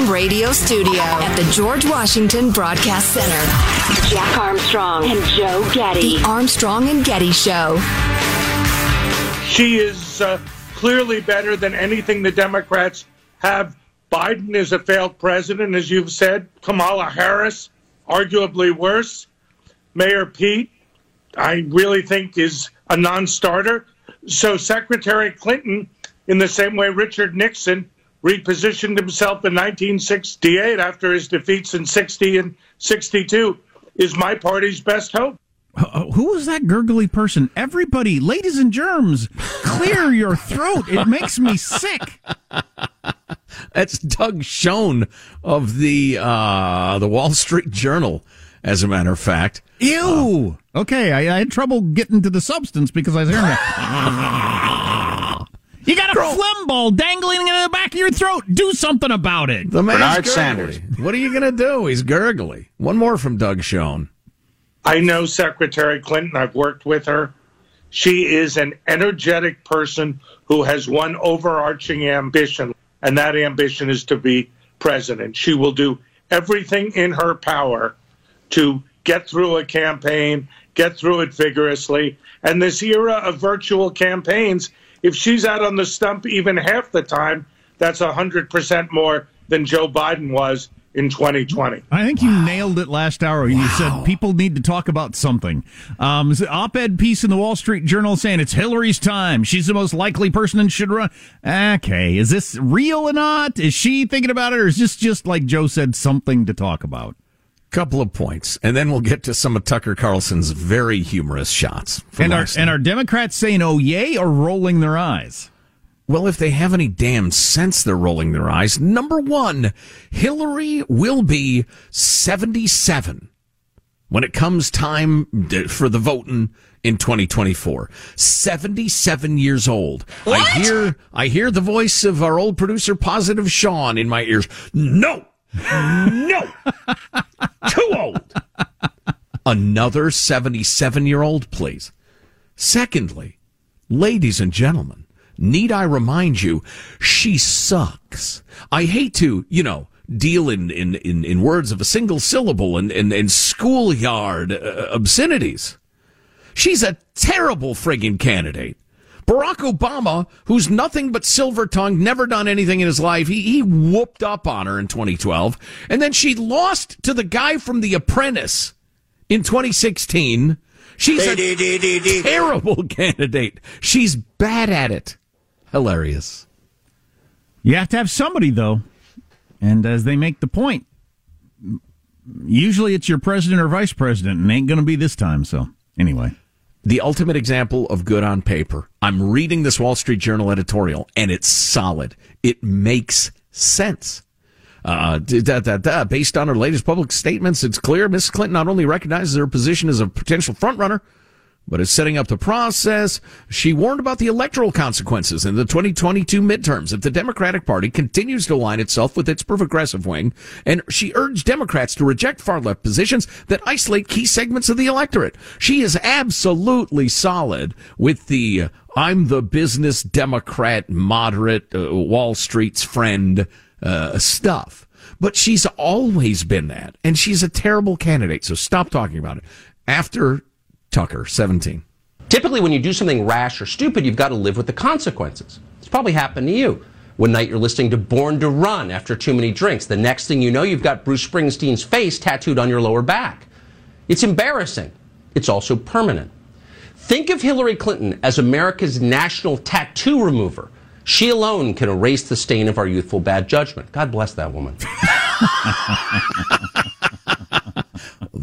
Abraham Radio Studio at the George Washington Broadcast Center, Jack Armstrong and Joe Getty. The Armstrong and Getty Show. She is uh, clearly better than anything the Democrats have. Biden is a failed president, as you've said. Kamala Harris, arguably worse. Mayor Pete, I really think is a non starter. So Secretary Clinton, in the same way Richard Nixon repositioned himself in 1968 after his defeats in 60 and 62, is my party's best hope. Uh, who was that gurgly person? Everybody, ladies and germs, clear your throat. It makes me sick. That's Doug Schoen of the uh, the Wall Street Journal, as a matter of fact. Ew. Uh, okay, I, I, had trouble getting to the substance because I was hearing that. you got a Girl. phlegm ball dangling in the back of your throat. Do something about it. The Bernard Sanders. What are you going to do? He's gurgly. One more from Doug Schoen. I know Secretary Clinton. I've worked with her. She is an energetic person who has one overarching ambition, and that ambition is to be president. She will do everything in her power to get through a campaign, get through it vigorously. And this era of virtual campaigns, if she's out on the stump even half the time, that's 100% more than Joe Biden was in 2020. I think you wow. nailed it last hour. You wow. said people need to talk about something. Um, op-ed piece in the Wall Street Journal saying it's Hillary's time. She's the most likely person and should run. Okay, is this real or not? Is she thinking about it, or is this just like Joe said, something to talk about? Couple of points, and then we'll get to some of Tucker Carlson's very humorous shots. And are, and are Democrats saying "oh yay" or rolling their eyes? Well, if they have any damn sense, they're rolling their eyes. Number one, Hillary will be 77 when it comes time for the voting in 2024. 77 years old. What? I hear, I hear the voice of our old producer, Positive Sean, in my ears. No! No! Too old! Another 77 year old, please. Secondly, ladies and gentlemen, Need I remind you, she sucks. I hate to, you know, deal in, in, in, in words of a single syllable and, and, and schoolyard uh, obscenities. She's a terrible friggin' candidate. Barack Obama, who's nothing but silver tongued, never done anything in his life, he, he whooped up on her in 2012. And then she lost to the guy from The Apprentice in 2016. She's a terrible candidate. She's bad at it hilarious. You have to have somebody, though. And as they make the point, usually it's your president or vice president, and ain't going to be this time. So, anyway. The ultimate example of good on paper. I'm reading this Wall Street Journal editorial, and it's solid. It makes sense. Uh, da, da, da. Based on her latest public statements, it's clear Mrs. Clinton not only recognizes her position as a potential frontrunner, but is setting up the process. She warned about the electoral consequences in the 2022 midterms if the Democratic Party continues to align itself with its progressive wing, and she urged Democrats to reject far left positions that isolate key segments of the electorate. She is absolutely solid with the uh, I'm the business Democrat, moderate, uh, Wall Street's friend uh, stuff. But she's always been that, and she's a terrible candidate. So stop talking about it. After Tucker, 17. Typically, when you do something rash or stupid, you've got to live with the consequences. It's probably happened to you. One night you're listening to Born to Run after too many drinks. The next thing you know, you've got Bruce Springsteen's face tattooed on your lower back. It's embarrassing. It's also permanent. Think of Hillary Clinton as America's national tattoo remover. She alone can erase the stain of our youthful bad judgment. God bless that woman.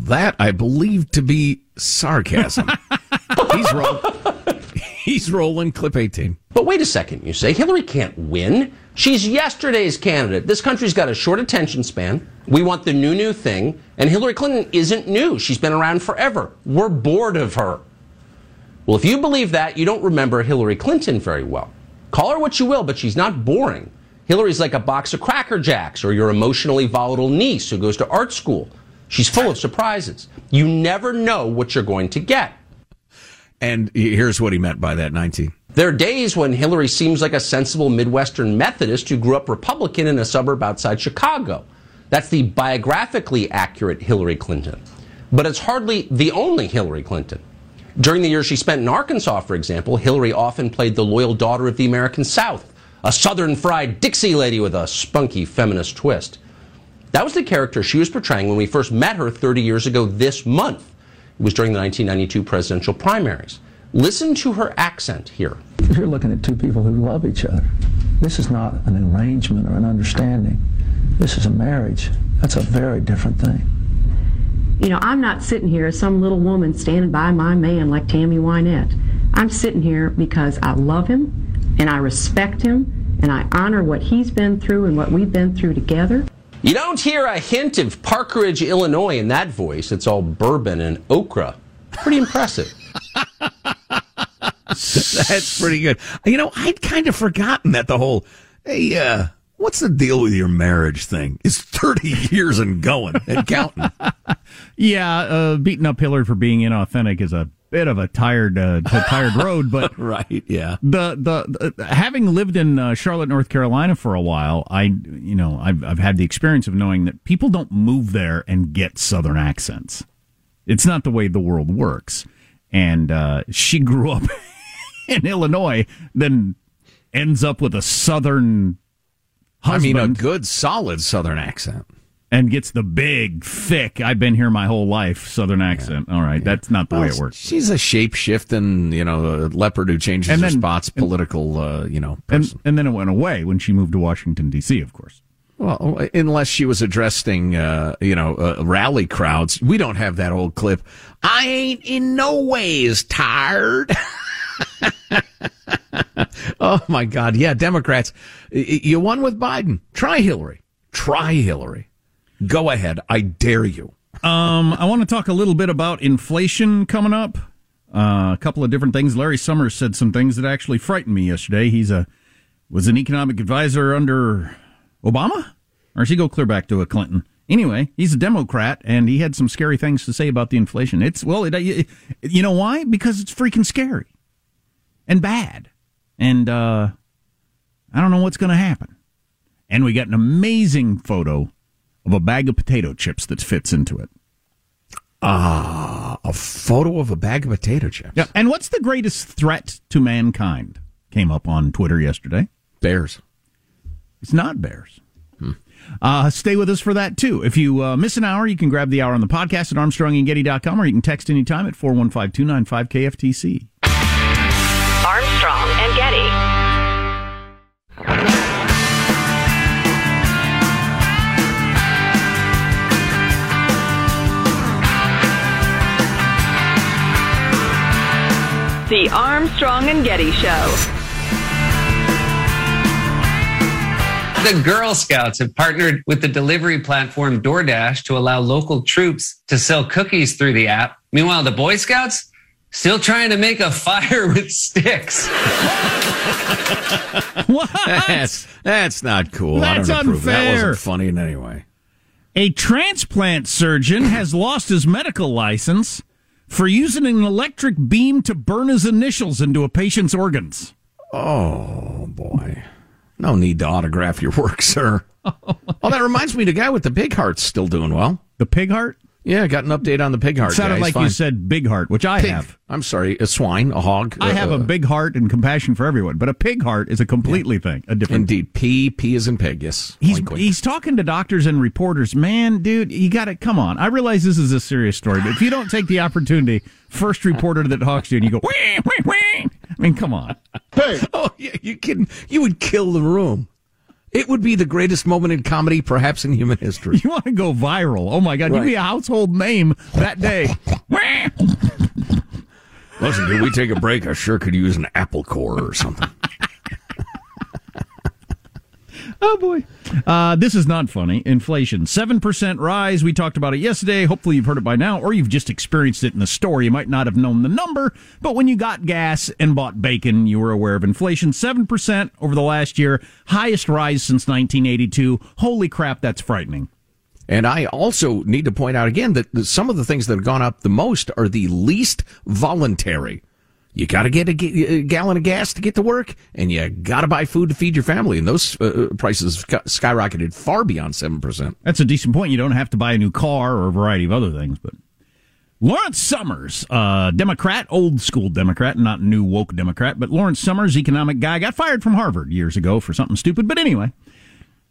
that I believe to be sarcasm. he's, roll- he's rolling clip 18. But wait a second, you say. Hillary can't win. She's yesterday's candidate. This country's got a short attention span. We want the new, new thing. And Hillary Clinton isn't new. She's been around forever. We're bored of her. Well, if you believe that, you don't remember Hillary Clinton very well. Call her what you will, but she's not boring. Hillary's like a box of Cracker Jacks or your emotionally volatile niece who goes to art school. She's full of surprises. You never know what you're going to get. And here's what he meant by that 19. There are days when Hillary seems like a sensible Midwestern Methodist who grew up Republican in a suburb outside Chicago. That's the biographically accurate Hillary Clinton. But it's hardly the only Hillary Clinton. During the years she spent in Arkansas, for example, Hillary often played the loyal daughter of the American South, a southern fried Dixie lady with a spunky feminist twist. That was the character she was portraying when we first met her 30 years ago this month. It was during the 1992 presidential primaries. Listen to her accent here. You're looking at two people who love each other. This is not an arrangement or an understanding. This is a marriage. That's a very different thing. You know, I'm not sitting here as some little woman standing by my man like Tammy Wynette. I'm sitting here because I love him and I respect him and I honor what he's been through and what we've been through together. You don't hear a hint of Park Ridge, Illinois in that voice. It's all bourbon and okra. Pretty impressive. That's pretty good. You know, I'd kind of forgotten that the whole, hey, uh, what's the deal with your marriage thing? It's 30 years and going and counting. yeah, uh, beating up Hillary for being inauthentic is a bit of a tired, uh, tired road, but right, yeah. The, the, the having lived in uh, Charlotte, North Carolina for a while, I you know I've I've had the experience of knowing that people don't move there and get Southern accents. It's not the way the world works. And uh, she grew up in Illinois, then ends up with a Southern. Husband. I mean, a good, solid Southern accent and gets the big, thick, I've been here my whole life Southern accent. Yeah. All right, yeah. that's not the well, way it works. She's a shape shifting, you know, leopard who changes and then, her spots, political, uh, you know, person. And, and then it went away when she moved to Washington, D.C., of course. Well, unless she was addressing, uh, you know, uh, rally crowds. We don't have that old clip. I ain't in no ways tired. oh my God. Yeah. Democrats, you won with Biden. Try Hillary. Try Hillary. Go ahead. I dare you. um, I want to talk a little bit about inflation coming up. Uh, a couple of different things. Larry Summers said some things that actually frightened me yesterday. He's a was an economic advisor under Obama, or does he go clear back to a Clinton? Anyway, he's a Democrat, and he had some scary things to say about the inflation. It's well, it, it, you know why? Because it's freaking scary and bad, and uh, I don't know what's going to happen. And we got an amazing photo of a bag of potato chips that fits into it. Ah, a photo of a bag of potato chips. Yeah. And what's the greatest threat to mankind? Came up on Twitter yesterday. Bears. It's not bears. Hmm. Uh, stay with us for that too. If you uh, miss an hour, you can grab the hour on the podcast at armstrongandgetty.com or you can text anytime at 415 295 KFTC. Armstrong The Armstrong and Getty Show. The Girl Scouts have partnered with the delivery platform DoorDash to allow local troops to sell cookies through the app. Meanwhile, the Boy Scouts still trying to make a fire with sticks. what? That's that's not cool. That's I don't approve. That unfair. wasn't funny in any way. A transplant surgeon has lost his medical license for using an electric beam to burn his initials into a patient's organs. Oh boy. No need to autograph your work, sir. Oh, that reminds me, the guy with the pig heart's still doing well. The pig heart? Yeah, I got an update on the pig heart. It sounded guy. Like fine. you said big heart, which I Pig. have. I'm sorry, a swine, a hog. I have uh, a big heart and compassion for everyone, but a pig heart is a completely thing, a different. Indeed, P P is in pig. Yes, He's Oink, oink. he's talking to doctors and reporters. Man, dude, you got to come on. I realize this is a serious story, but if you don't take the opportunity, first reporter that talks to you and you go, wah, wah, wah. I mean, come on. Hey. Oh yeah, you kidding? You would kill the room. It would be the greatest moment in comedy, perhaps in human history. You want to go viral? Oh my God, you'd be a household name that day. Listen, did we take a break? I sure could use an apple core or something. Oh boy. Uh, this is not funny. Inflation. 7% rise. We talked about it yesterday. Hopefully you've heard it by now, or you've just experienced it in the store. You might not have known the number, but when you got gas and bought bacon, you were aware of inflation. 7% over the last year. Highest rise since 1982. Holy crap, that's frightening. And I also need to point out again that some of the things that have gone up the most are the least voluntary. You got to get a, a gallon of gas to get to work, and you got to buy food to feed your family. And those uh, prices skyrocketed far beyond 7%. That's a decent point. You don't have to buy a new car or a variety of other things, but Lawrence Summers, uh, Democrat, old school Democrat, not new woke Democrat, but Lawrence Summers, economic guy, got fired from Harvard years ago for something stupid. But anyway,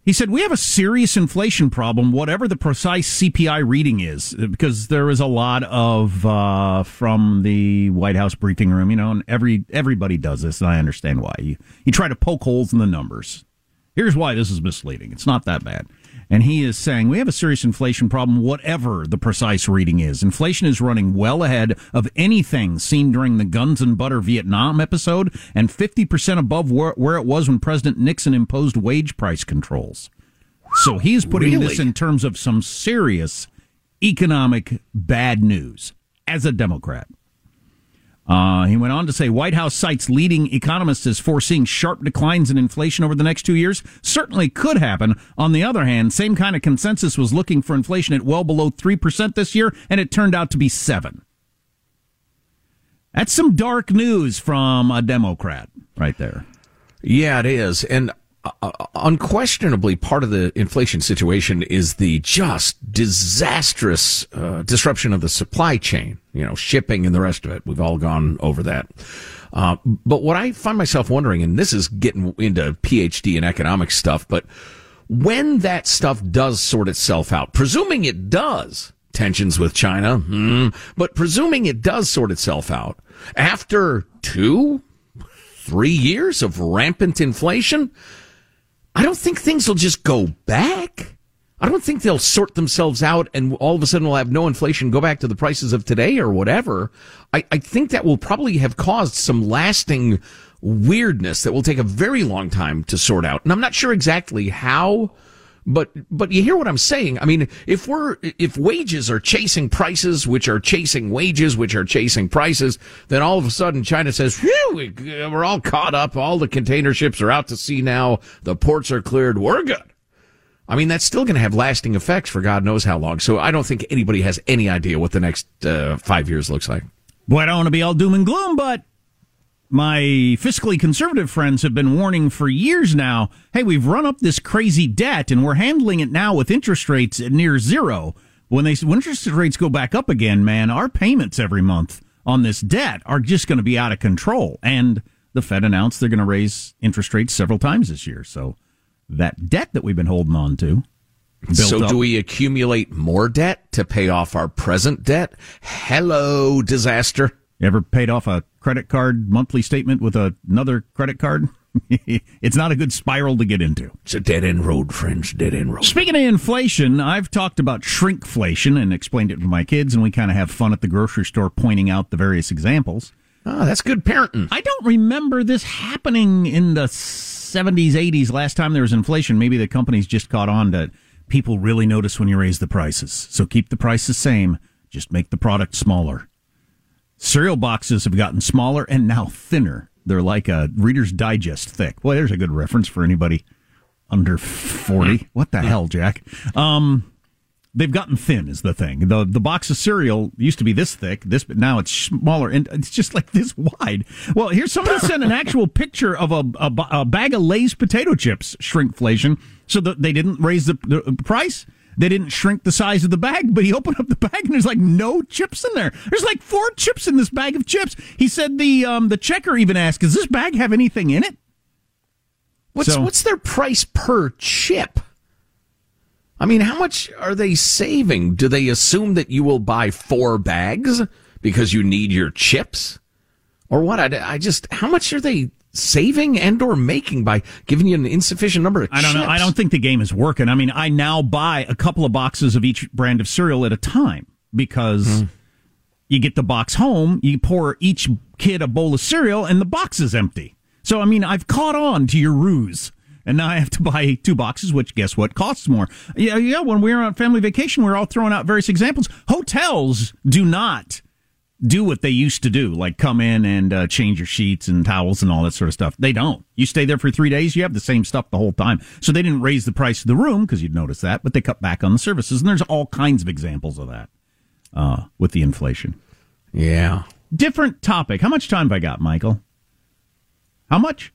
he said, We have a serious inflation problem, whatever the precise CPI reading is, because there is a lot of, uh, from the White House briefing room, you know, and every, everybody does this, and I understand why. You, you try to poke holes in the numbers. Here's why this is misleading. It's not that bad. And he is saying we have a serious inflation problem, whatever the precise reading is. Inflation is running well ahead of anything seen during the guns and butter Vietnam episode and 50% above where, where it was when President Nixon imposed wage price controls. So he's putting this in terms of some serious economic bad news as a Democrat. Uh, he went on to say White House cites leading economists as foreseeing sharp declines in inflation over the next two years. Certainly could happen. On the other hand, same kind of consensus was looking for inflation at well below 3% this year, and it turned out to be 7 That's some dark news from a Democrat right there. Yeah, it is. And uh, uh, unquestionably, part of the inflation situation is the just disastrous uh, disruption of the supply chain, you know, shipping and the rest of it. We've all gone over that. Uh, but what I find myself wondering, and this is getting into PhD in economics stuff, but when that stuff does sort itself out, presuming it does, tensions with China, hmm, but presuming it does sort itself out, after two, three years of rampant inflation, I don't think things will just go back. I don't think they'll sort themselves out and all of a sudden we'll have no inflation, go back to the prices of today or whatever. I, I think that will probably have caused some lasting weirdness that will take a very long time to sort out. And I'm not sure exactly how, but, but you hear what I'm saying. I mean, if we're, if wages are chasing prices, which are chasing wages, which are chasing prices, then all of a sudden China says, Phew, we, we're all caught up. All the container ships are out to sea now. The ports are cleared. We're good. I mean, that's still going to have lasting effects for God knows how long. So I don't think anybody has any idea what the next uh, five years looks like. Boy, I don't want to be all doom and gloom, but my fiscally conservative friends have been warning for years now hey, we've run up this crazy debt and we're handling it now with interest rates at near zero. When they when interest rates go back up again, man, our payments every month on this debt are just going to be out of control. And the Fed announced they're going to raise interest rates several times this year. So that debt that we've been holding on to. So up- do we accumulate more debt to pay off our present debt? Hello, disaster. You ever paid off a credit card monthly statement with another credit card? it's not a good spiral to get into. It's a dead end road, friends. Dead end road. Speaking of inflation, I've talked about shrinkflation and explained it to my kids, and we kind of have fun at the grocery store pointing out the various examples. Oh, that's good parenting. I don't remember this happening in the 70s, 80s, last time there was inflation, maybe the companies just caught on to people really notice when you raise the prices. So keep the price the same, just make the product smaller. Cereal boxes have gotten smaller and now thinner. They're like a Reader's Digest thick. Well, there's a good reference for anybody under 40. What the hell, Jack? Um, they've gotten thin is the thing. The the box of cereal used to be this thick, this but now it's smaller and it's just like this wide. Well, here's somebody sent an actual picture of a, a, a bag of Lay's potato chips shrinkflation, so that they didn't raise the, the price. They didn't shrink the size of the bag, but he opened up the bag and there's like no chips in there. There's like four chips in this bag of chips. He said the um, the checker even asked, "Does this bag have anything in it?" What's so, what's their price per chip? I mean, how much are they saving? Do they assume that you will buy four bags because you need your chips? Or what? I, I just, how much are they saving and or making by giving you an insufficient number of I don't know. I don't think the game is working. I mean, I now buy a couple of boxes of each brand of cereal at a time because mm. you get the box home, you pour each kid a bowl of cereal and the box is empty. So, I mean, I've caught on to your ruse. And now I have to buy two boxes, which guess what costs more. Yeah, yeah. When we were on family vacation, we are all throwing out various examples. Hotels do not do what they used to do, like come in and uh, change your sheets and towels and all that sort of stuff. They don't. You stay there for three days, you have the same stuff the whole time. So they didn't raise the price of the room because you'd notice that, but they cut back on the services. And there's all kinds of examples of that uh, with the inflation. Yeah. Different topic. How much time have I got, Michael? How much?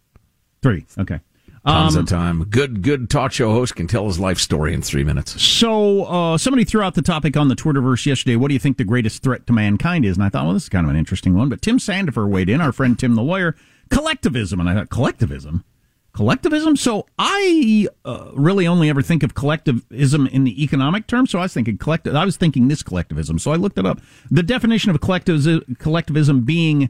Three. Okay. Tons um, of time. Good, good talk show host can tell his life story in three minutes. So, uh, somebody threw out the topic on the Twitterverse yesterday. What do you think the greatest threat to mankind is? And I thought, well, this is kind of an interesting one. But Tim Sandefur weighed in, our friend Tim the lawyer, collectivism. And I thought, collectivism? Collectivism? So I uh, really only ever think of collectivism in the economic term. So I was thinking collective. I was thinking this collectivism. So I looked it up. The definition of collectivism, collectivism being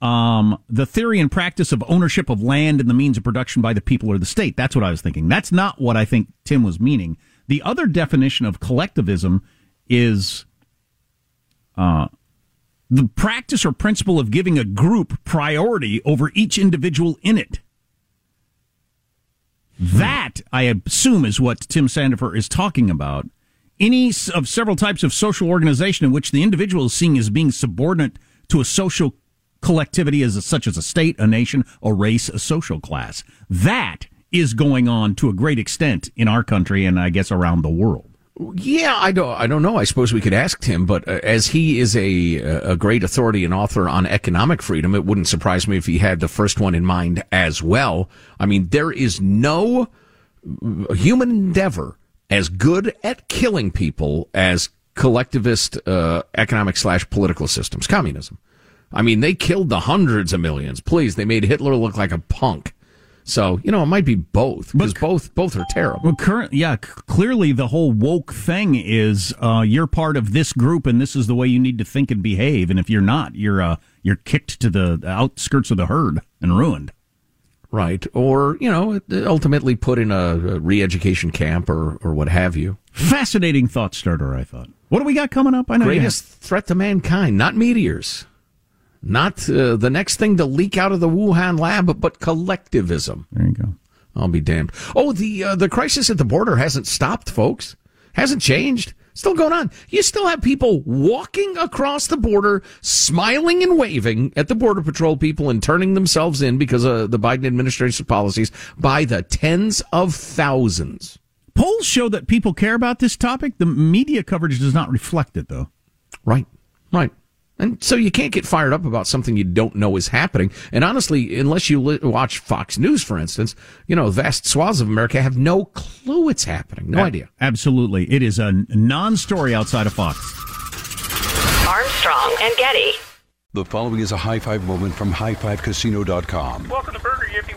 um, the theory and practice of ownership of land and the means of production by the people or the state. That's what I was thinking. That's not what I think Tim was meaning. The other definition of collectivism is uh, the practice or principle of giving a group priority over each individual in it. That, I assume, is what Tim Sandefur is talking about. Any of several types of social organization in which the individual is seen as being subordinate to a social collectivity as a, such as a state, a nation, a race, a social class. That is going on to a great extent in our country and I guess around the world. Yeah, I don't. I don't know. I suppose we could ask him, but uh, as he is a a great authority and author on economic freedom, it wouldn't surprise me if he had the first one in mind as well. I mean, there is no human endeavor as good at killing people as collectivist uh, economic slash political systems, communism. I mean, they killed the hundreds of millions. Please, they made Hitler look like a punk. So you know, it might be both because both both are terrible. Well, current, yeah, c- clearly the whole woke thing is uh, you're part of this group, and this is the way you need to think and behave. And if you're not, you're uh, you're kicked to the outskirts of the herd and ruined. Right, or you know, ultimately put in a, a re-education camp or or what have you. Fascinating thought starter, I thought. What do we got coming up? I know greatest threat to mankind, not meteors. Not uh, the next thing to leak out of the Wuhan lab, but collectivism. There you go. I'll be damned. Oh, the uh, the crisis at the border hasn't stopped, folks. Hasn't changed. Still going on. You still have people walking across the border, smiling and waving at the border patrol people and turning themselves in because of the Biden administration's policies by the tens of thousands. Polls show that people care about this topic. The media coverage does not reflect it, though. Right. Right. And so you can't get fired up about something you don't know is happening. And honestly, unless you li- watch Fox News, for instance, you know, vast swaths of America have no clue it's happening. No a- idea. Absolutely. It is a non story outside of Fox. Armstrong and Getty. The following is a high five moment from highfivecasino.com. Welcome to Burger Yippee.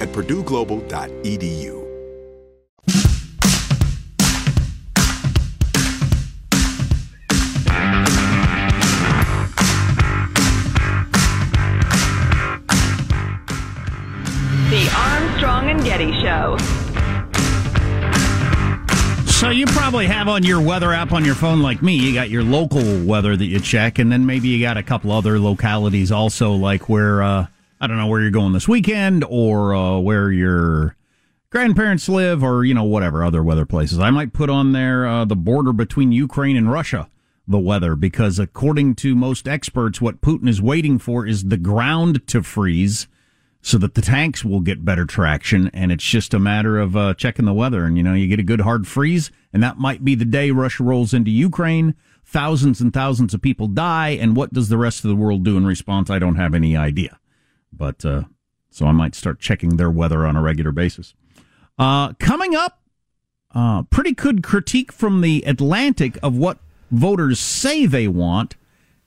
at purdueglobal.edu. The Armstrong and Getty Show. So you probably have on your weather app on your phone like me. You got your local weather that you check, and then maybe you got a couple other localities also, like where uh, I don't know where you're going this weekend or uh, where your grandparents live, or you know whatever other weather places. I might put on there uh, the border between Ukraine and Russia, the weather, because according to most experts, what Putin is waiting for is the ground to freeze so that the tanks will get better traction. And it's just a matter of uh, checking the weather. And, you know, you get a good hard freeze, and that might be the day Russia rolls into Ukraine. Thousands and thousands of people die. And what does the rest of the world do in response? I don't have any idea. But, uh, so I might start checking their weather on a regular basis. Uh, coming up, uh, pretty good critique from the Atlantic of what voters say they want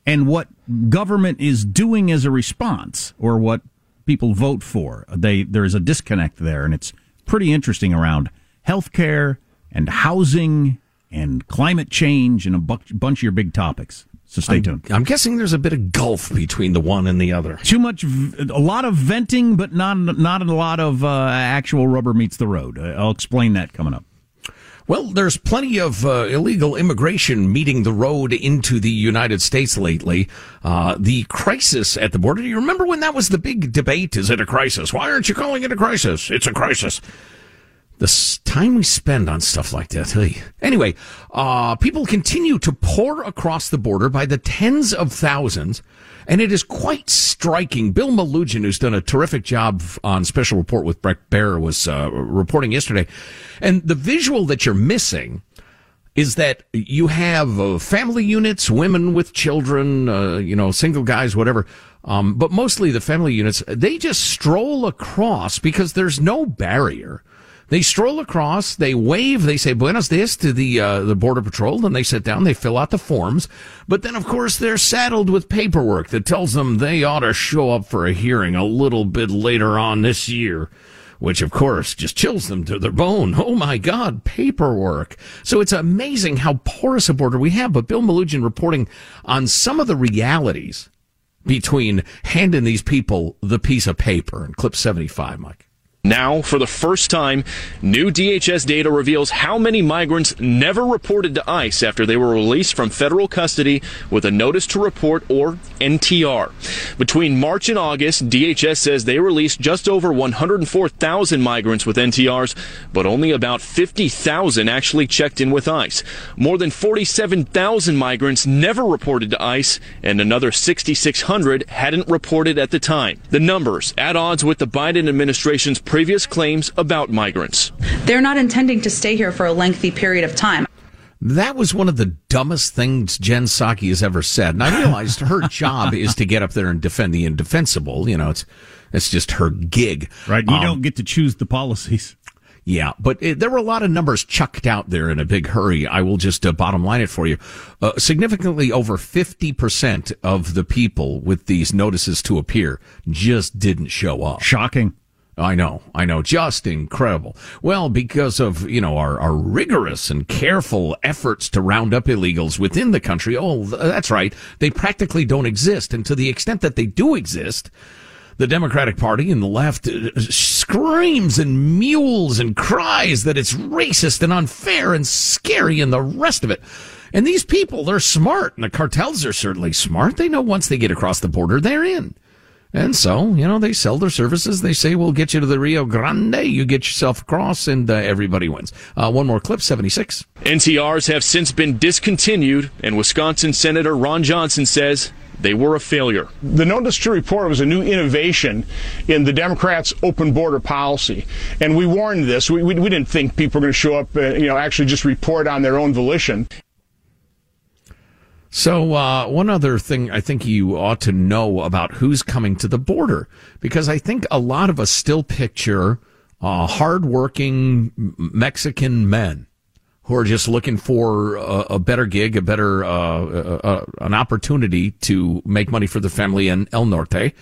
and what government is doing as a response or what people vote for. They there's a disconnect there, and it's pretty interesting around healthcare and housing and climate change and a bu- bunch of your big topics. So stay I'm, tuned. I'm guessing there's a bit of gulf between the one and the other. Too much, a lot of venting, but not not a lot of uh, actual rubber meets the road. Uh, I'll explain that coming up. Well, there's plenty of uh, illegal immigration meeting the road into the United States lately. Uh, the crisis at the border. Do you remember when that was the big debate? Is it a crisis? Why aren't you calling it a crisis? It's a crisis. The time we spend on stuff like that. hey. Anyway, uh, people continue to pour across the border by the tens of thousands, and it is quite striking. Bill Melugin, who's done a terrific job on Special Report with Bret Baier, was uh, reporting yesterday, and the visual that you're missing is that you have uh, family units, women with children, uh, you know, single guys, whatever. Um, but mostly the family units, they just stroll across because there's no barrier. They stroll across, they wave, they say "Buenos dias" to the uh, the border patrol, then they sit down, they fill out the forms. But then, of course, they're saddled with paperwork that tells them they ought to show up for a hearing a little bit later on this year which of course just chills them to their bone. Oh my God, paperwork. So it's amazing how porous a border we have. But Bill Melugin reporting on some of the realities between handing these people the piece of paper and clip 75, Mike. Now, for the first time, new DHS data reveals how many migrants never reported to ICE after they were released from federal custody with a notice to report or NTR. Between March and August, DHS says they released just over 104,000 migrants with NTRs, but only about 50,000 actually checked in with ICE. More than 47,000 migrants never reported to ICE, and another 6,600 hadn't reported at the time. The numbers at odds with the Biden administration's previous claims about migrants. They're not intending to stay here for a lengthy period of time. That was one of the dumbest things Jen Psaki has ever said. And I realized her job is to get up there and defend the indefensible. You know, it's, it's just her gig. Right. You Um, don't get to choose the policies. Yeah, but it, there were a lot of numbers chucked out there in a big hurry. I will just uh, bottom line it for you. Uh, significantly over 50% of the people with these notices to appear just didn't show up. Shocking. I know, I know, just incredible. Well, because of, you know, our, our rigorous and careful efforts to round up illegals within the country. Oh, that's right. They practically don't exist. And to the extent that they do exist, the Democratic Party and the left uh, screams and mules and cries that it's racist and unfair and scary and the rest of it. And these people, they're smart, and the cartels are certainly smart. They know once they get across the border, they're in. And so, you know, they sell their services. They say, we'll get you to the Rio Grande. You get yourself across and uh, everybody wins. Uh, one more clip, 76. NTRs have since been discontinued, and Wisconsin Senator Ron Johnson says they were a failure. The notice to report was a new innovation in the Democrats' open border policy. And we warned this. We, we, we didn't think people were going to show up, uh, you know, actually just report on their own volition. So, uh, one other thing I think you ought to know about who's coming to the border, because I think a lot of us still picture uh, hardworking Mexican men who are just looking for a, a better gig, a better, uh, uh, an opportunity to make money for their family in El Norte.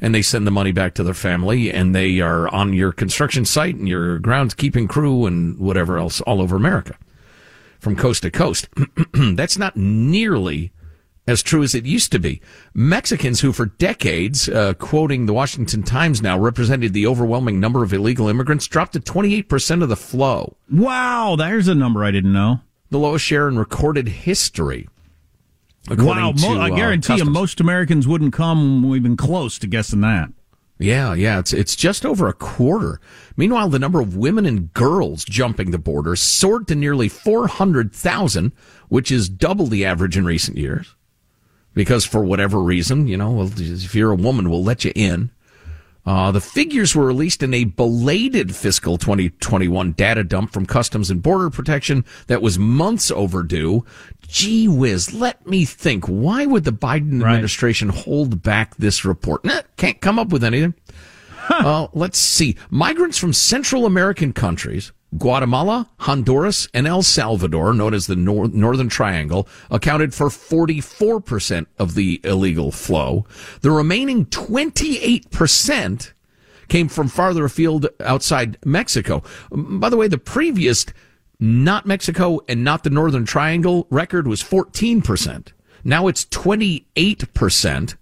And they send the money back to their family and they are on your construction site and your groundskeeping crew and whatever else all over America from coast to coast. That's not nearly as true as it used to be. Mexicans who for decades, uh, quoting the Washington Times now, represented the overwhelming number of illegal immigrants dropped to 28% of the flow. Wow, there's a number I didn't know. The lowest share in recorded history. Wow, to, I guarantee uh, you most Americans wouldn't come even close to guessing that. Yeah, yeah, it's it's just over a quarter. Meanwhile, the number of women and girls jumping the border soared to nearly 400,000, which is double the average in recent years. Because for whatever reason, you know, if you're a woman, we'll let you in. Uh, the figures were released in a belated fiscal 2021 data dump from Customs and Border Protection that was months overdue. Gee whiz, let me think. Why would the Biden right. administration hold back this report? Nah, can't come up with anything. Huh. Uh, let's see. Migrants from Central American countries Guatemala, Honduras, and El Salvador, known as the Nor- Northern Triangle, accounted for 44% of the illegal flow. The remaining 28% came from farther afield outside Mexico. By the way, the previous not Mexico and not the Northern Triangle record was 14%. Now it's 28%.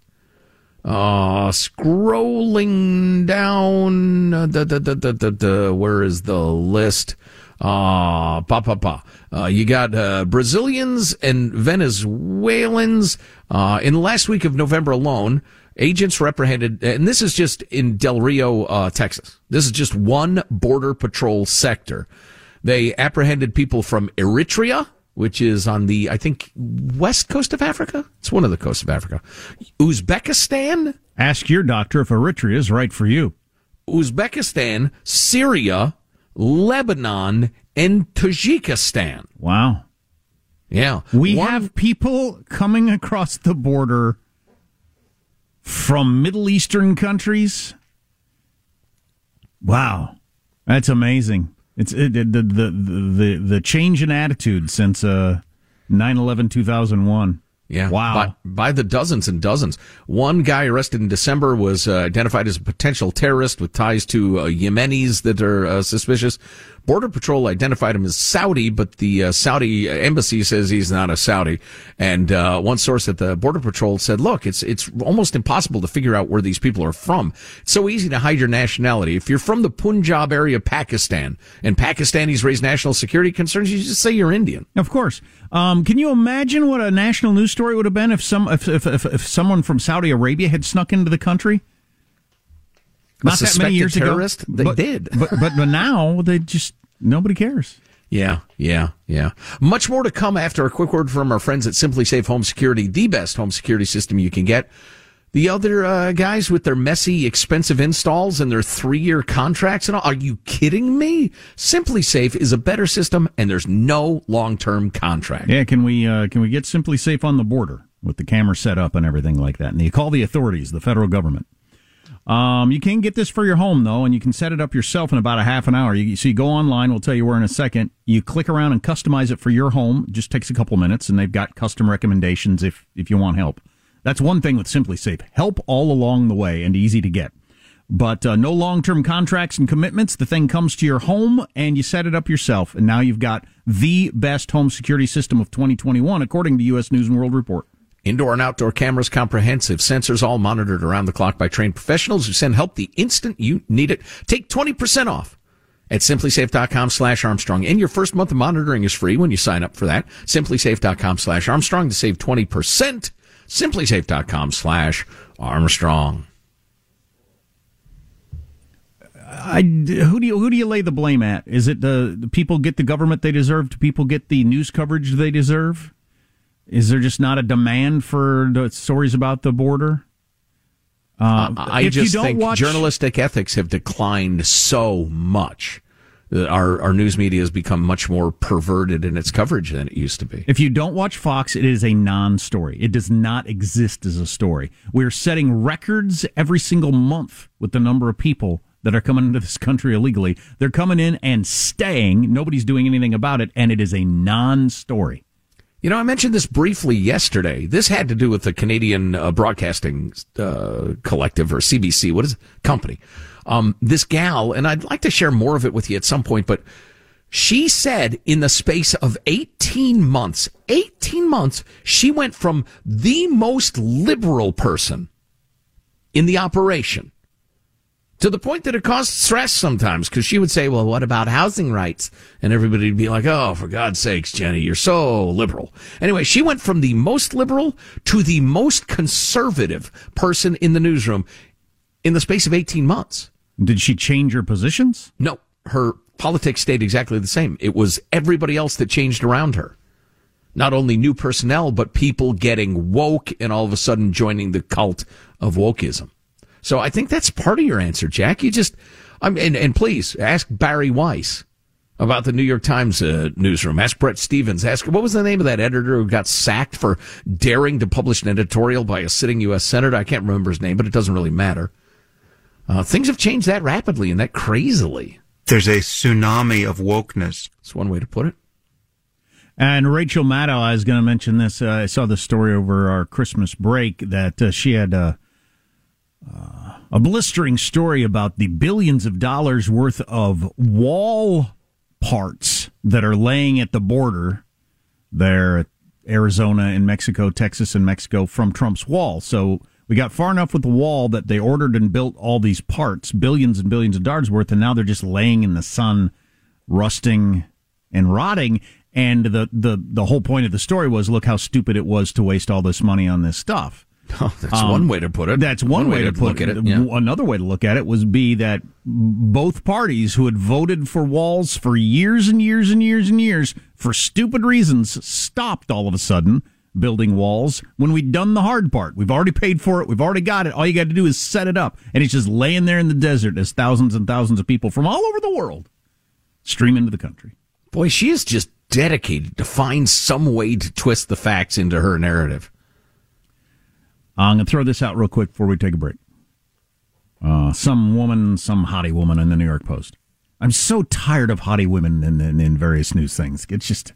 Uh, scrolling down, uh, da, da, da, where is the list? Uh, pa, pa, pa. Uh, you got, uh, Brazilians and Venezuelans, uh, in the last week of November alone, agents reprehended, and this is just in Del Rio, uh, Texas. This is just one border patrol sector. They apprehended people from Eritrea, which is on the, I think, west coast of Africa. It's one of the coasts of Africa. Uzbekistan. Ask your doctor if Eritrea is right for you. Uzbekistan, Syria, Lebanon, and Tajikistan. Wow. Yeah. We one, have people coming across the border from Middle Eastern countries. Wow. That's amazing. It's it, the, the the the change in attitude since uh 9/11 2001. Yeah. Wow. By, by, the dozens and dozens. One guy arrested in December was uh, identified as a potential terrorist with ties to uh, Yemenis that are uh, suspicious. Border Patrol identified him as Saudi, but the uh, Saudi embassy says he's not a Saudi. And uh, one source at the Border Patrol said, "Look, it's it's almost impossible to figure out where these people are from. It's so easy to hide your nationality. If you're from the Punjab area Pakistan, and Pakistanis raise national security concerns, you just say you're Indian. Of course. Um, can you imagine what a national news story would have been if some if if, if, if someone from Saudi Arabia had snuck into the country? Not that many years terrorist? ago. They but, did, but, but but now they just nobody cares. Yeah, yeah, yeah. Much more to come after a quick word from our friends at SimpliSafe Home Security, the best home security system you can get. The other uh, guys with their messy, expensive installs and their three-year contracts and all. Are you kidding me? SimpliSafe is a better system, and there's no long-term contract. Yeah, can we uh, can we get SimpliSafe on the border with the camera set up and everything like that? And you call the authorities, the federal government. Um, you can get this for your home though, and you can set it up yourself in about a half an hour. You, so you go online. We'll tell you where in a second. You click around and customize it for your home. It just takes a couple minutes, and they've got custom recommendations if if you want help. That's one thing with SimpliSafe. Help all along the way and easy to get. But uh, no long term contracts and commitments. The thing comes to your home and you set it up yourself. And now you've got the best home security system of 2021, according to U.S. News and World Report. Indoor and outdoor cameras, comprehensive sensors, all monitored around the clock by trained professionals who send help the instant you need it. Take 20% off at simplisafe.com slash Armstrong. And your first month of monitoring is free when you sign up for that. SimpliSafe.com slash Armstrong to save 20%. SimpliSafe.com slash Armstrong. I, who do you who do you lay the blame at? Is it the, the people get the government they deserve? Do people get the news coverage they deserve? Is there just not a demand for the stories about the border? Uh, I just think watch... journalistic ethics have declined so much. Our our news media has become much more perverted in its coverage than it used to be. If you don't watch Fox, it is a non-story. It does not exist as a story. We're setting records every single month with the number of people that are coming into this country illegally. They're coming in and staying. Nobody's doing anything about it, and it is a non-story. You know, I mentioned this briefly yesterday. This had to do with the Canadian uh, Broadcasting uh, Collective or CBC. What is it? Company? Um, this gal, and I'd like to share more of it with you at some point, but she said in the space of 18 months, 18 months, she went from the most liberal person in the operation to the point that it caused stress sometimes because she would say, well, what about housing rights? And everybody would be like, oh, for God's sakes, Jenny, you're so liberal. Anyway, she went from the most liberal to the most conservative person in the newsroom in the space of 18 months. Did she change her positions? No, her politics stayed exactly the same. It was everybody else that changed around her. Not only new personnel, but people getting woke and all of a sudden joining the cult of wokeism. So I think that's part of your answer, Jack. You just, I mean, and, and please ask Bari Weiss about the New York Times uh, newsroom. Ask Bret Stephens. Ask what was the name of that editor who got sacked for daring to publish an editorial by a sitting U.S. senator. I can't remember his name, but it doesn't really matter. Uh, things have changed that rapidly and that crazily. There's a tsunami of wokeness. That's one way to put it. And Rachel Maddow, I was going to mention this. Uh, I saw the story over our Christmas break that uh, she had uh, a blistering story about the billions of dollars worth of wall parts that are laying at the border there, Arizona and Mexico, Texas and Mexico from Trump's wall. So we got far enough with the wall that they ordered and built all these parts, billions and billions of dollars worth, and now they're just laying in the sun, rusting and rotting. And the, the, the whole point of the story was look how stupid it was to waste all this money on this stuff. Oh, that's um, one way to put it. That's one, one way, way, to, to put it. it yeah. Another way to look at it was be that both parties who had voted for walls for years and years and years and years for stupid reasons stopped all of a sudden building walls when we'd done the hard part. We've already paid for it. We've already got it. All you got to do is set it up. And it's just laying there in the desert as thousands and thousands of people from all over the world stream into the country. Boy, she is just dedicated to find some way to twist the facts into her narrative. I'm going to throw this out real quick before we take a break. Uh, some woman, some hottie woman in the New York Post. I'm so tired of hottie women in, in, in various news things. It's just,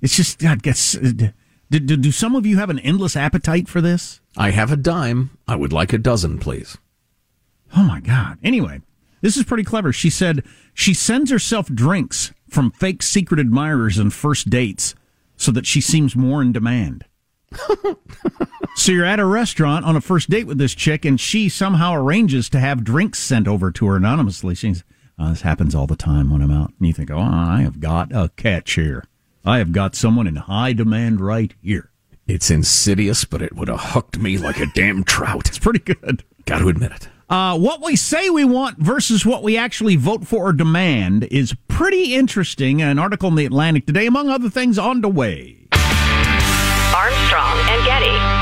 it's just, God, gets. Do, do, do some of you have an endless appetite for this? I have a dime. I would like a dozen, please. Oh my God. Anyway, this is pretty clever. She said she sends herself drinks from fake secret admirers and first dates so that she seems more in demand. so you're at a restaurant on a first date with this chick, and she somehow arranges to have drinks sent over to her anonymously. She's, oh, this happens all the time when I'm out. And you think, oh, I have got a catch here. I have got someone in high demand right here. It's insidious, but it would have hooked me like a damn trout. It's pretty good. Got to admit it. Uh, what we say we want versus what we actually vote for or demand is pretty interesting. An article in the Atlantic today, among other things, on the way. Armstrong and Getty.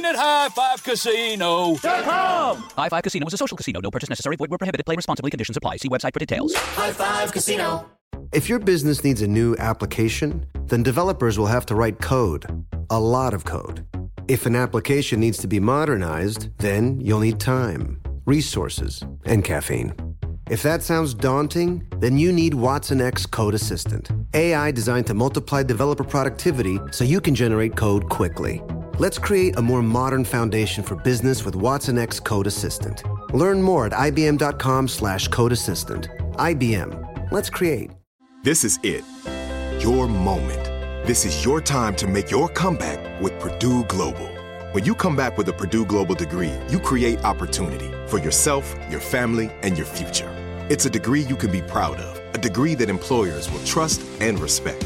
at highfivecasino.com. High Five Casino is a social casino. No purchase necessary. Void where prohibited. Play responsibly. Conditions apply. See website for details. High Five Casino. If your business needs a new application, then developers will have to write code, a lot of code. If an application needs to be modernized, then you'll need time, resources, and caffeine. If that sounds daunting, then you need watsonx Code Assistant, AI designed to multiply developer productivity so you can generate code quickly. Let's create a more modern foundation for business with watsonx Code Assistant. Learn more at ibm.com/slash code assistant. IBM. Let's create. This is it. Your moment. This is your time to make your comeback with Purdue Global. When you come back with a Purdue Global degree, you create opportunity for yourself, your family, and your future. It's a degree you can be proud of, a degree that employers will trust and respect.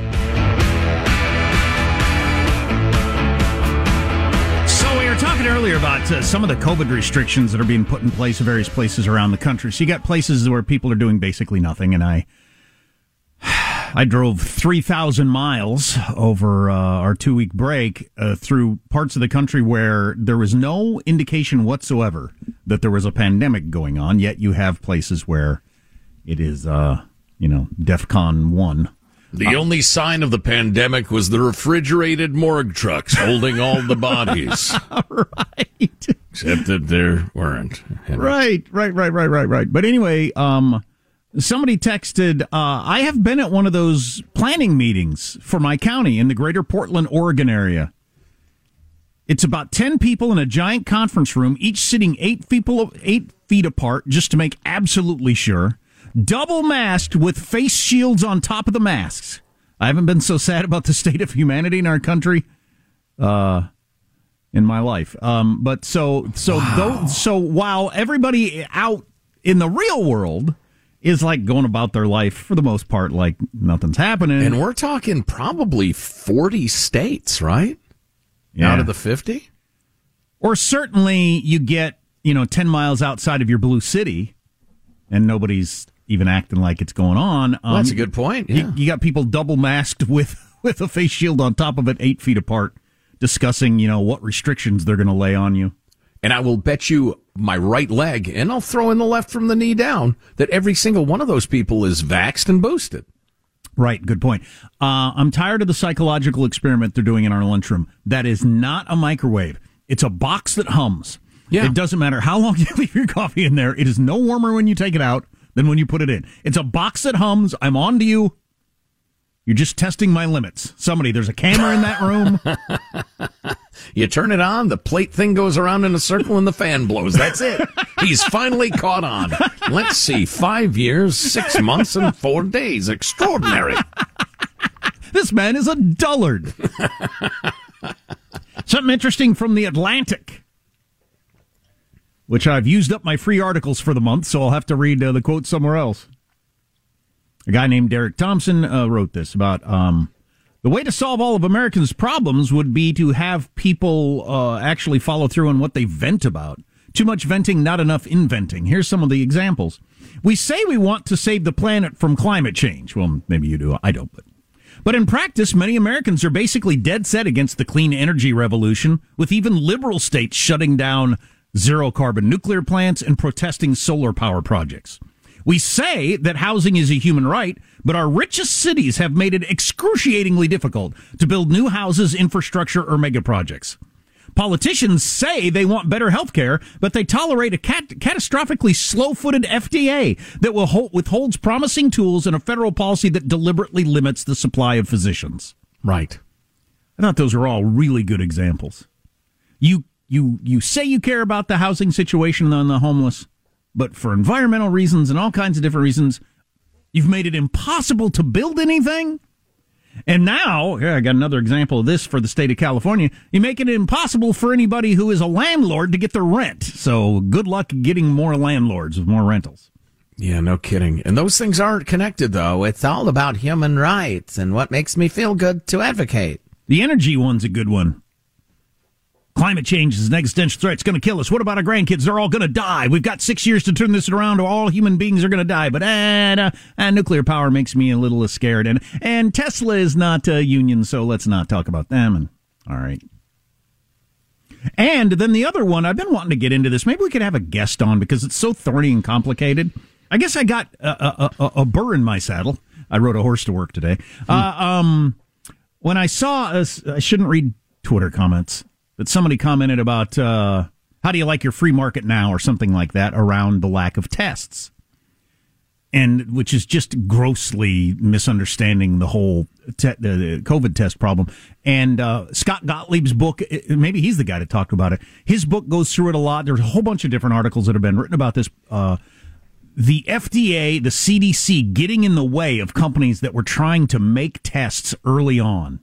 Talking earlier about uh, some of the COVID restrictions that are being put in place in various places around the country. So you got places where people are doing basically nothing, and I, I drove three thousand miles over uh, our two week break uh, through parts of the country where there was no indication whatsoever that there was a pandemic going on. Yet you have places where it is, uh, you know, DEFCON one. The only sign of the pandemic was the refrigerated morgue trucks holding all the bodies. right. Except that there weren't. Right, right, right, right, right, right. But anyway, um, somebody texted, uh, I have been at one of those planning meetings for my county in the greater Portland, Oregon area. It's about 10 people in a giant conference room, each sitting eight people, eight feet apart, just to make absolutely sure. Double masked with face shields on top of the masks. I haven't been so sad about the state of humanity in our country. Uh, in my life. Um, but so so though, so while everybody out in the real world is like going about their life for the most part like nothing's happening. And we're talking probably 40 states, right? Yeah. Out of the 50? Or certainly you get, you know, 10 miles outside of your blue city and nobody's even acting like it's going on. Um, Well, that's a good point, You, yeah. you got people double masked with, with a face shield on top of it, eight feet apart, discussing, you know, what restrictions they're going to lay on you. And I will bet you my right leg, and I'll throw in the left from the knee down, that every single one of those people is vaxxed and boosted. Right, good point. Uh, I'm tired of the psychological experiment they're doing in our lunchroom. That is not a microwave. It's a box that hums. Yeah. It doesn't matter how long you leave your coffee in there. It is no warmer when you take it out than when you put it in. It's a box that hums. I'm on to you. You're just testing my limits. Somebody, there's a camera in that room. You turn it on, the plate thing goes around in a circle, and the fan blows. That's it. He's finally caught on. Let's see, five years, six months, and four days. Extraordinary. this man is a dullard. Something interesting from the Atlantic, which I've used up my free articles for the month, so I'll have to read uh, the quote somewhere else. A guy named Derek Thompson uh, wrote this about um, the way to solve all of Americans' problems would be to have people uh, actually follow through on what they vent about. Too much venting, not enough inventing. Here's some of the examples. We say we want to save the planet from climate change. Well, maybe you do. I don't, but But in practice, many Americans are basically dead set against the clean energy revolution, with even liberal states shutting down zero carbon nuclear plants and protesting solar power projects. We say that housing is a human right, but our richest cities have made it excruciatingly difficult to build new houses, infrastructure, or mega projects. Politicians say they want better health care, but they tolerate a cat- catastrophically slow-footed FDA that will hold- withholds promising tools and a federal policy that deliberately limits the supply of physicians. Right. I thought those were all really good examples. You you you say you care about the housing situation and the homeless, but for environmental reasons and all kinds of different reasons, you've made it impossible to build anything. And now, here, I got another example of this for the state of California. You make it impossible for anybody who is a landlord to get their rent. So good luck getting more landlords with more rentals. Yeah, no kidding. And those things aren't connected, though. It's all about human rights and what makes me feel good to advocate. The energy one's a good one. Climate change is an existential threat. It's going to kill us. What about our grandkids? They're all going to die. We've got six years to turn this around, or all human beings are going to die. But uh, uh, nuclear power makes me a little scared. And and Tesla is not a union, so let's not talk about them. And all right. And then the other one, I've been wanting to get into this. Maybe we could have a guest on because it's so thorny and complicated. I guess I got a, a, a, a burr in my saddle. I rode a horse to work today. Hmm. Uh, um, when I saw, a, I shouldn't read Twitter comments that somebody commented about uh, how do you like your free market now or something like that around the lack of tests? And which is just grossly misunderstanding the whole te- covid test problem. And uh, scott gottlieb's book maybe he's the guy to talk about it. His book goes through it a lot. There's a whole bunch of different articles that have been written about this. Uh, the FDA, the CDC getting in the way of companies that were trying to make tests early on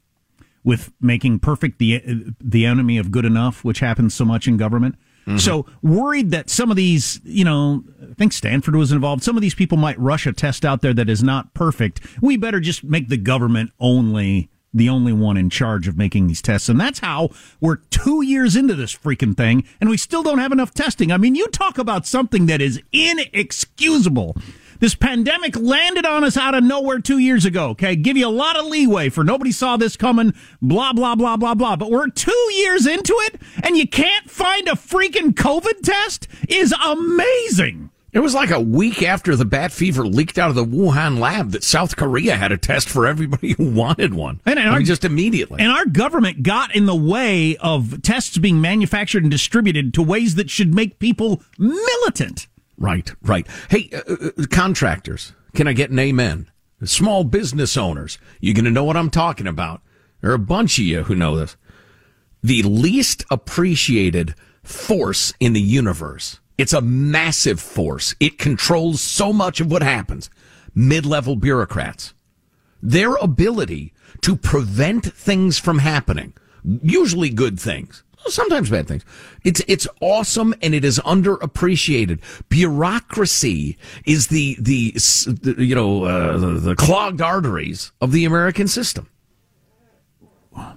with making perfect the the enemy of good enough, which happens so much in government. Mm-hmm. So worried that some of these, you know, I think Stanford was involved. Some of these people might rush a test out there that is not perfect. We better just make the government only the only one in charge of making these tests. And that's how we're two years into this freaking thing and we still don't have enough testing. I mean, you talk about something that is inexcusable. This pandemic landed on us out of nowhere two years ago. Okay. Give you a lot of leeway for nobody saw this coming, blah, blah, blah, blah, blah. But we're two years into it and you can't find a freaking COVID test is amazing. It was like a week after the bat fever leaked out of the Wuhan lab that South Korea had a test for everybody who wanted one. And, and our, I mean, just immediately. And our government got in the way of tests being manufactured and distributed to ways that should make people militant. Right, right. Hey, uh, uh, contractors, can I get an amen? Small business owners, you're going to know what I'm talking about. There are a bunch of you who know this. The least appreciated force in the universe. It's a massive force. It controls so much of what happens. Mid-level bureaucrats. Their ability to prevent things from happening, usually good things, sometimes bad things. It's it's awesome and it is underappreciated. Bureaucracy is the the, the you know uh, the, the clogged arteries of the American system.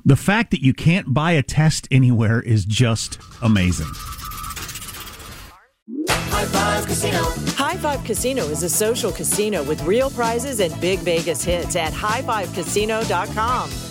The fact that you can't buy a test anywhere is just amazing. High Five Casino. High Five Casino is a social casino with real prizes and big Vegas hits at highfivecasino.com.